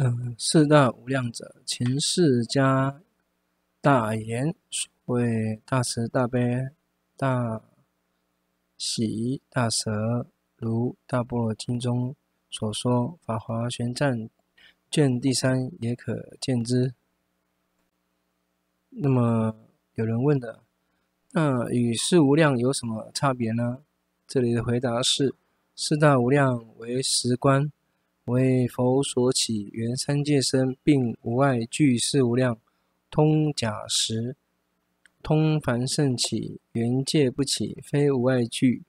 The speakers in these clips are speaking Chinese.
嗯，四大无量者，前世家大言，所谓大慈大悲大喜大舍，如《大般若经》中所说，《法华玄赞》卷第三也可见之。那么有人问了，那与四无量有什么差别呢？这里的回答是：四大无量为十观。为佛所起，缘三界身，并无碍具事无量，通假实，通凡圣起，缘界不起，非无碍具。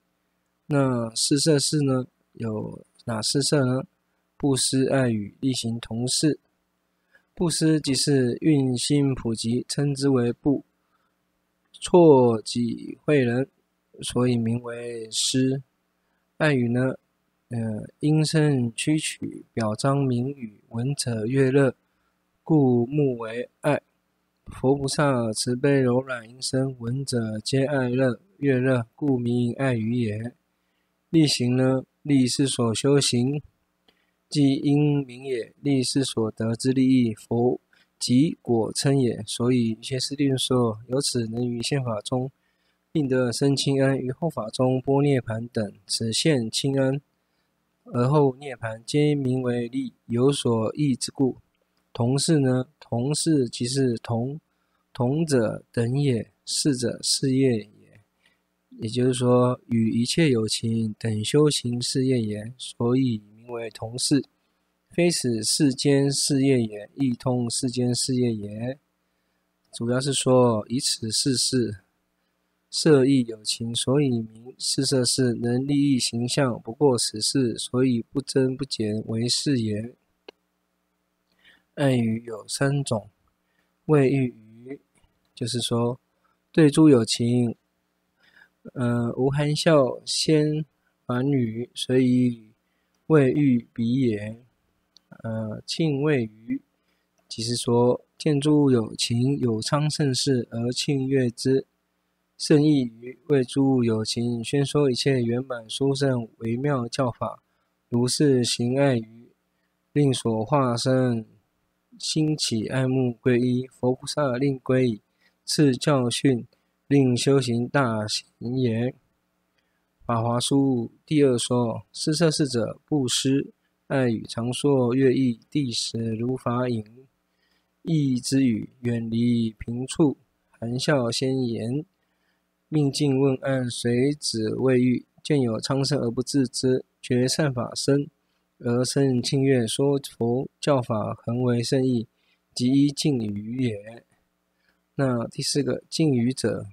那四摄事呢？有哪四摄呢？布施、爱语、力行、同事。布施即是运心普及，称之为布。错己惠人，所以名为施。爱语呢？呃，音声曲曲，表彰名语，闻者悦乐，故目为爱。佛菩萨慈悲柔软音声，闻者皆爱乐悦乐，故名爱语也。力行呢？力是所修行，即因名也。力是所得之利益，佛即果称也。所以一切师地论说，由此能于现法中，令得生清安；于后法中波涅盘等，此现清安。而后涅槃，皆名为利，有所益之故。同事呢？同事即是同，同者等也，事者事业也。也就是说，与一切有情等修行事业也，所以名为同事。非此世间事业也，亦通世间事业也。主要是说以此事事。色亦有情，所以名四色是，能利益形象，不过此事，所以不增不减为是也。暗语有三种，谓喻于，就是说对诸有情，呃，无含笑先还语，所以谓喻彼也。呃，庆谓语，即是说见诸有情有昌盛事而庆悦之。胜义语为诸有情宣说一切圆满殊胜微妙教法，如是行爱语，令所化身兴起爱慕皈依。佛菩萨令皈依，赐教训，令修行大行也。法华书第二说：四摄事者，布施、爱语、常说乐意、谛实如法饮，意之语，远离贫处，含笑先言。命尽问安，随止未遇，见有苍生而不自知，觉善法生而生庆悦，说佛教法恒为圣义，即一敬语也。那第四个敬语者，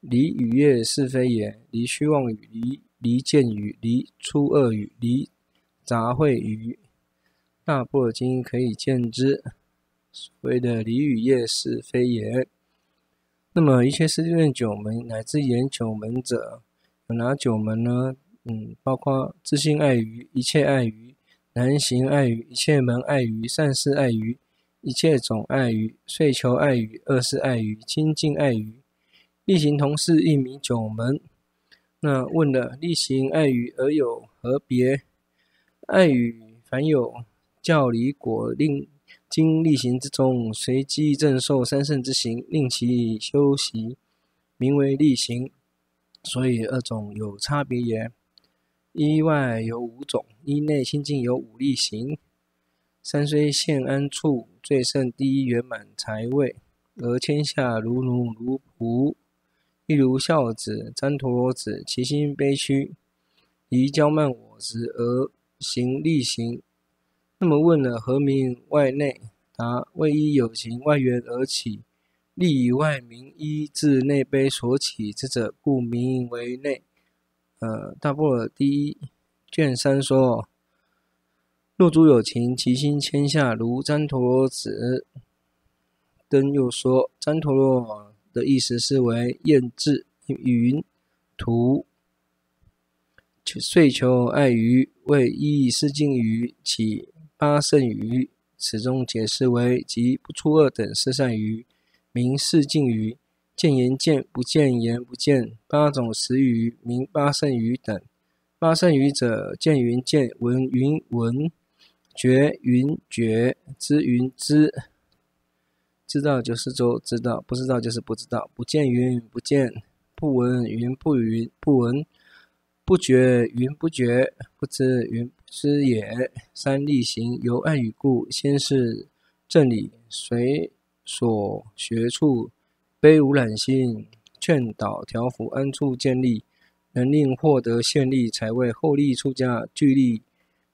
离语业是非也，离虚妄语，离离见语，离出恶语，离杂秽语。大般若经可以见之，所谓的离语业是非也。那么一切师地论九门乃至言九门者，有哪九门呢？嗯，包括自性爱语、一切爱语、难行爱语、一切门爱语、善事爱语、一切种爱语、遂求爱语、恶事爱语、清净爱语、力行同事，一名九门。那问了力行爱语而有何别？爱语凡有教理果令。经力行之中，随机正受三圣之行，令其修习，名为力行。所以二种有差别也。一外有五种，一内清净有五力行。三虽现安处，最胜第一圆满财位，而天下如奴如仆，亦如孝子、旃陀罗子，其心悲屈，宜骄慢我执而行力行。那么问了何名外内？答：为依有情外缘而起，力以外名依自内悲所起之者，故名为内。呃，大般若第一卷三说：若诸有情，其心谦下，如旃陀罗子。灯又说，旃陀罗的意思是为厌智云图，遂求爱于，为依四敬于起。八圣鱼，此中解释为即不出恶等四善语，名四敬语；见言见，不见言不见，八种实语，名八圣鱼等。八圣鱼者：见云见，闻云闻，觉云觉，知云知，知道就是周知道，不知道就是不知道。不见云不见，不闻云不云不闻，不觉云不觉，不知云师也。三力行由爱与故，先是正理，随所学处，悲无染心，劝导调伏，安处建立，能令获得现利财位，后利出家，具利。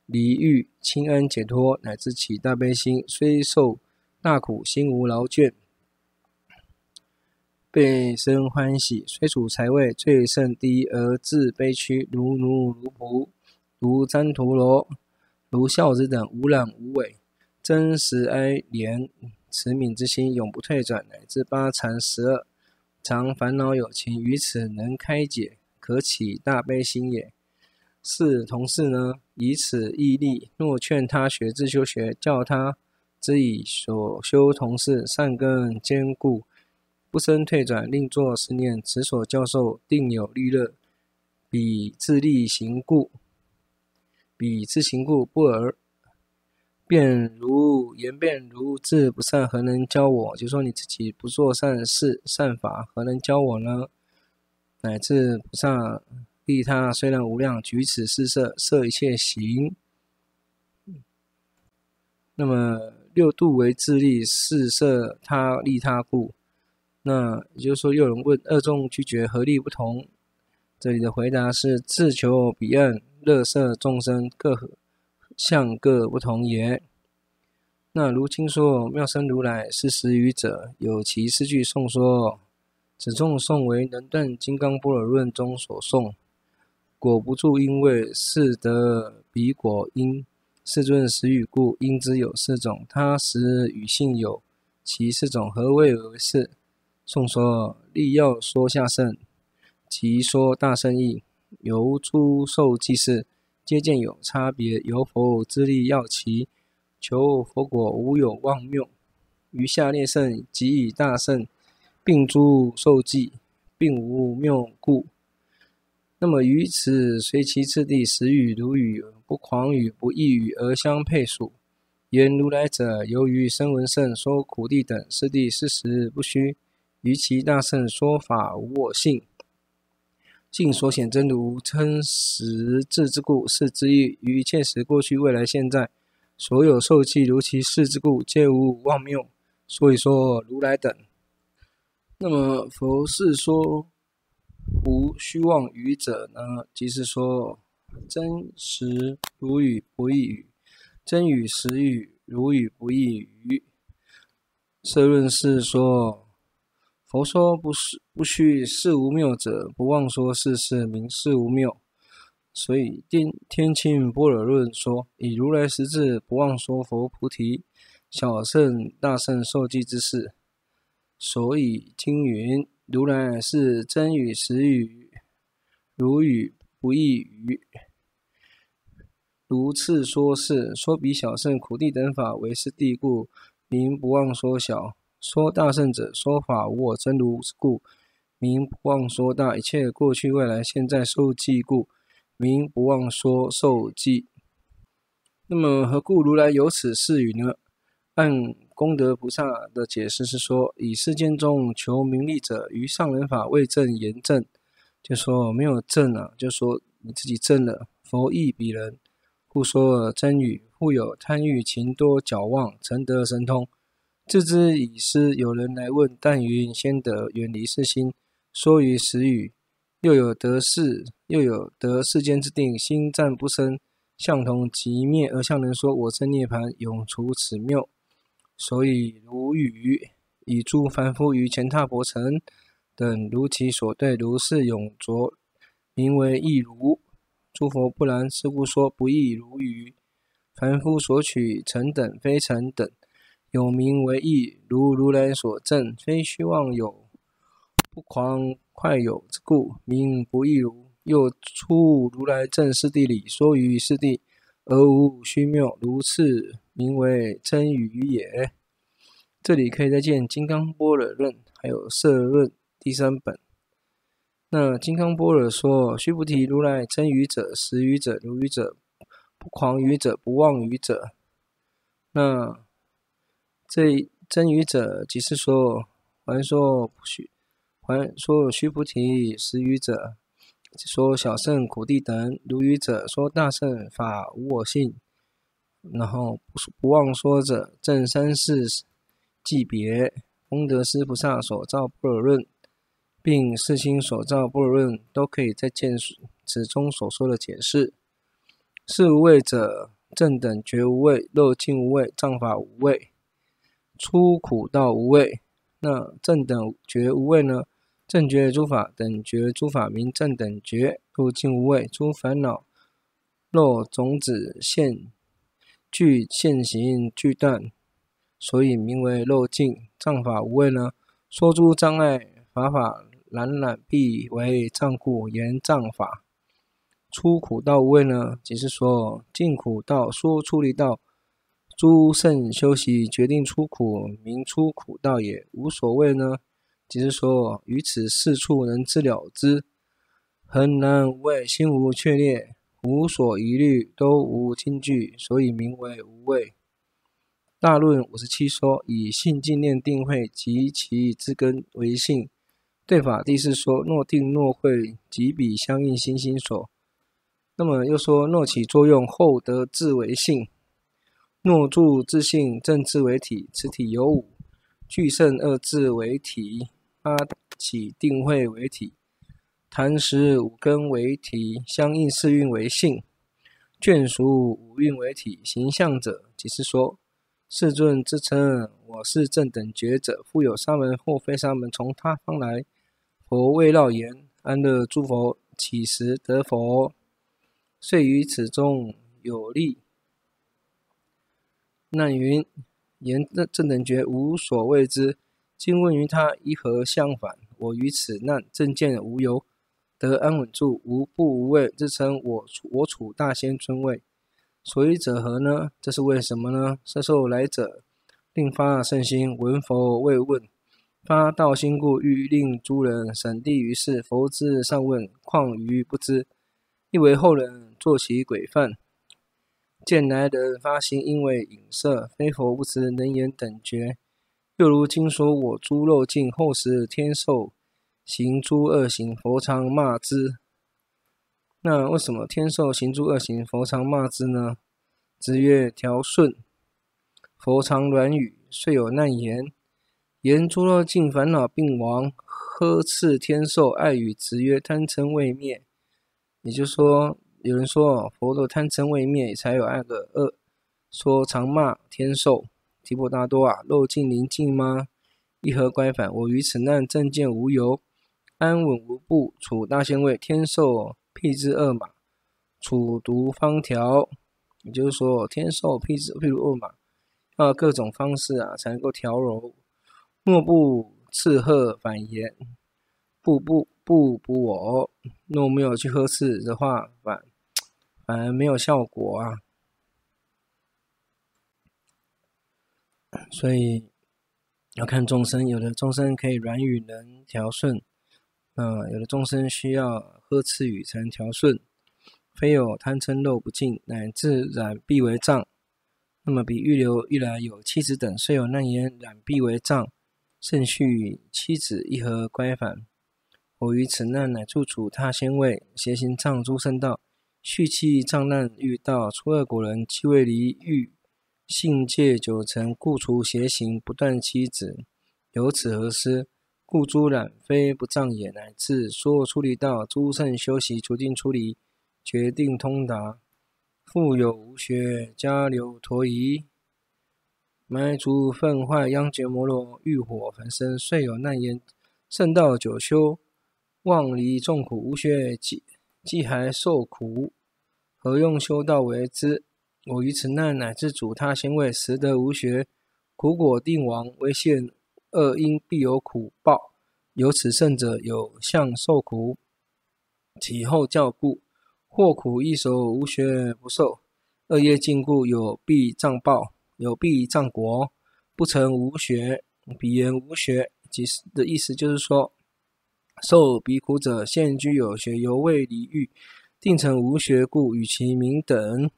离欲清安解脱，乃至起大悲心，虽受大苦，心无劳倦，倍生欢喜；虽处财位最胜低，而自悲屈，如奴如仆，如旃陀罗，如孝子等，无染无伪，真实哀怜，慈悯之心永不退转，乃至八禅十二。常烦恼有情，于此能开解，可起大悲心也。是同事呢，以此义力，若劝他学自修学，教他之以所修。同事善根坚固，不生退转，另作是念：此所教授定有利乐，彼自力行故，彼自行故不尔。辩如言辩如智不善，何能教我？就说你自己不做善事善法，何能教我呢？乃至菩萨。利他虽然无量，举此四摄，摄一切行。那么六度为自利，四摄他利他故。那也就是说，又有人问二众俱觉何利不同？这里的回答是：自求彼岸，乐色众生，各相各不同也。那如今说妙生如来是实语者，有其四句颂说，此颂颂为能断金刚般若论中所颂。果不住因位，是得彼果因。世尊实语故，因之有四种。他时与性有其四种，何谓为是？颂说立要说下圣，即说大圣意。由诸受记事，皆见有差别。由佛之力要其，求佛果无有妄谬。余下列圣即以大圣，并诸受记，并无谬故。那么于此随其次第，实语、如语、不狂语、不异语而相配属。言如来者，由于声闻圣说苦谛等四谛事实不虚；于其大圣说法无我性，尽所显真如称实智之故，是之意。于一切时过去未来现在，所有受记如其事之故，皆无妄谬。所以说如来等。那么佛是说。无虚妄语者呢，即是说真实如语不异语，真语实语如语不异语。色论是说，佛说不是不虚是无谬者，不妄说世事名是无谬。所以天天亲般若论说，以如来实智不妄说佛菩提小圣大圣受记之事。所以经云。如来是真语实语，如语不异语。如次说是说彼小圣苦谛等法为是谛故，名不妄说小；说大乘者说法无我真如故，名不妄说大。一切过去未来现在受记故，名不妄说受记。那么何故如来有此四语呢？按功德菩萨的解释是说，以世间中求名利者，于上人法未证言证，就说没有证啊，就说你自己证了。佛亦彼人，故说真语。复有贪欲情多矫妄，成得神通，自知已失。有人来问，但云先得远离世心，说于实语。又有得世，又有得世间之定，心暂不生，相同即灭，而向人说我证涅槃，永除此谬。所以如语，以诸凡夫于乾闥婆城等如其所对，如是永着，名为异如。诸佛不然，是故说不易如语。凡夫所取城等非城等，有名为异，如如来所证，非虚妄有，不狂快有之故，名不异如。又出如来正四谛理，说于四地，而无虚谬，如次。名为真语也。这里可以再见《金刚般若论》，还有《摄论》第三本。那《金刚般若》说：须菩提，如来真语者、实语者、如语者、不狂语者、不妄语者。那这真语者，即是说，还说须，还说须菩提实语者，说小圣苦地等如语者，说大圣法无我性。然后不不忘说者，正三世记别功德师菩萨所造般若论，并世亲所造般若论，都可以再见此中所说的解释。是无畏者，正等觉无畏，漏尽无畏，藏法无畏，出苦道无畏。那正等觉无畏呢？正觉诸法，等觉诸法名正等觉，入尽无畏，诸烦恼若种子现。具现行俱断，所以名为漏尽。障法无畏呢？说诸障碍法法染染必为障故，言障法。出苦道无畏呢？即是说尽苦道，说出离道，诸圣修习决定出苦，名出苦道也。无所谓呢？即是说于此四处能知了之，恒然无畏，心无怯劣。无所疑虑，都无惊惧，所以名为无畏。大论五十七说，以性净念定慧及其之根为性。对法第四说，若定若慧，即彼相应心心所。那么又说，若起作用后得智为性，若住自性正智为体，此体有五，俱胜二智为体，八起定慧为体。谈时五根为体，相应四蕴为性，眷属五蕴为体。形象者，即是说，世尊自称我是正等觉者，复有沙门或非沙门从他方来，佛为绕言，安乐诸佛，乞时得佛，遂于此中有力。难云言正等觉无所畏之，今问于他一何相反？我于此难正见无由。得安稳住，无怖无畏，自称我我处大仙尊位，所以者何呢？这是为什么呢？摄受来者，令发圣心，闻佛未问，发道心故，欲令诸人审谛于事。佛之上问，况于不知？亦为后人作其轨范。见来人发心，因为影色，非佛不知，能言等觉。又如经说我诸肉尽，后时天寿。行诸恶行，佛常骂之。那为什么天寿行诸恶行，佛常骂之呢？子曰：调顺。佛常软语，遂有难言。言诸肉尽，烦恼病亡，呵斥天寿，爱语子曰：贪嗔未灭。也就是说，有人说佛的贪嗔未灭，才有爱的恶。说常骂天寿，提婆达多啊，肉尽临尽吗？一何乖反？我于此难正见无由。安稳无怖，处大仙位，天寿辟之恶马，处毒方调。也就是说，天寿辟之譬如恶马，要各种方式啊，才能够调柔。若不斥喝反言，不不不不我。若没有去呵斥的话，反反而没有效果啊。所以要看众生，有的众生可以软语能调顺。啊，有的众生需要呵斥语才能调顺，非有贪嗔漏不净，乃至染必为障。那么比欲流欲来有妻子等，虽有难言染必为障，甚续妻子一何乖反？我于此难乃住处他先位，邪行障诸圣道，续气障难欲道，初二果人既未离欲，信戒九成，故除邪行，不断妻子，由此何思？故诸染非不障也，乃至说出离道，诸圣修习决定出离，决定通达。复有无学迦留陀夷，埋族粪坏央觉摩罗，欲火焚身，遂有难言：圣道久修，望离众苦，无学既还受苦，何用修道为之？我于此难乃至主他仙位，实得无学，苦果定亡，为现。恶因必有苦报，有此圣者有相受苦，其后教故，祸苦易熟，无学不受；恶业尽故，有必障报，有必障果，不成无学。彼言无学，即是的意思就是说，受彼苦者现居有学，犹未离欲，定成无学故，与其名等。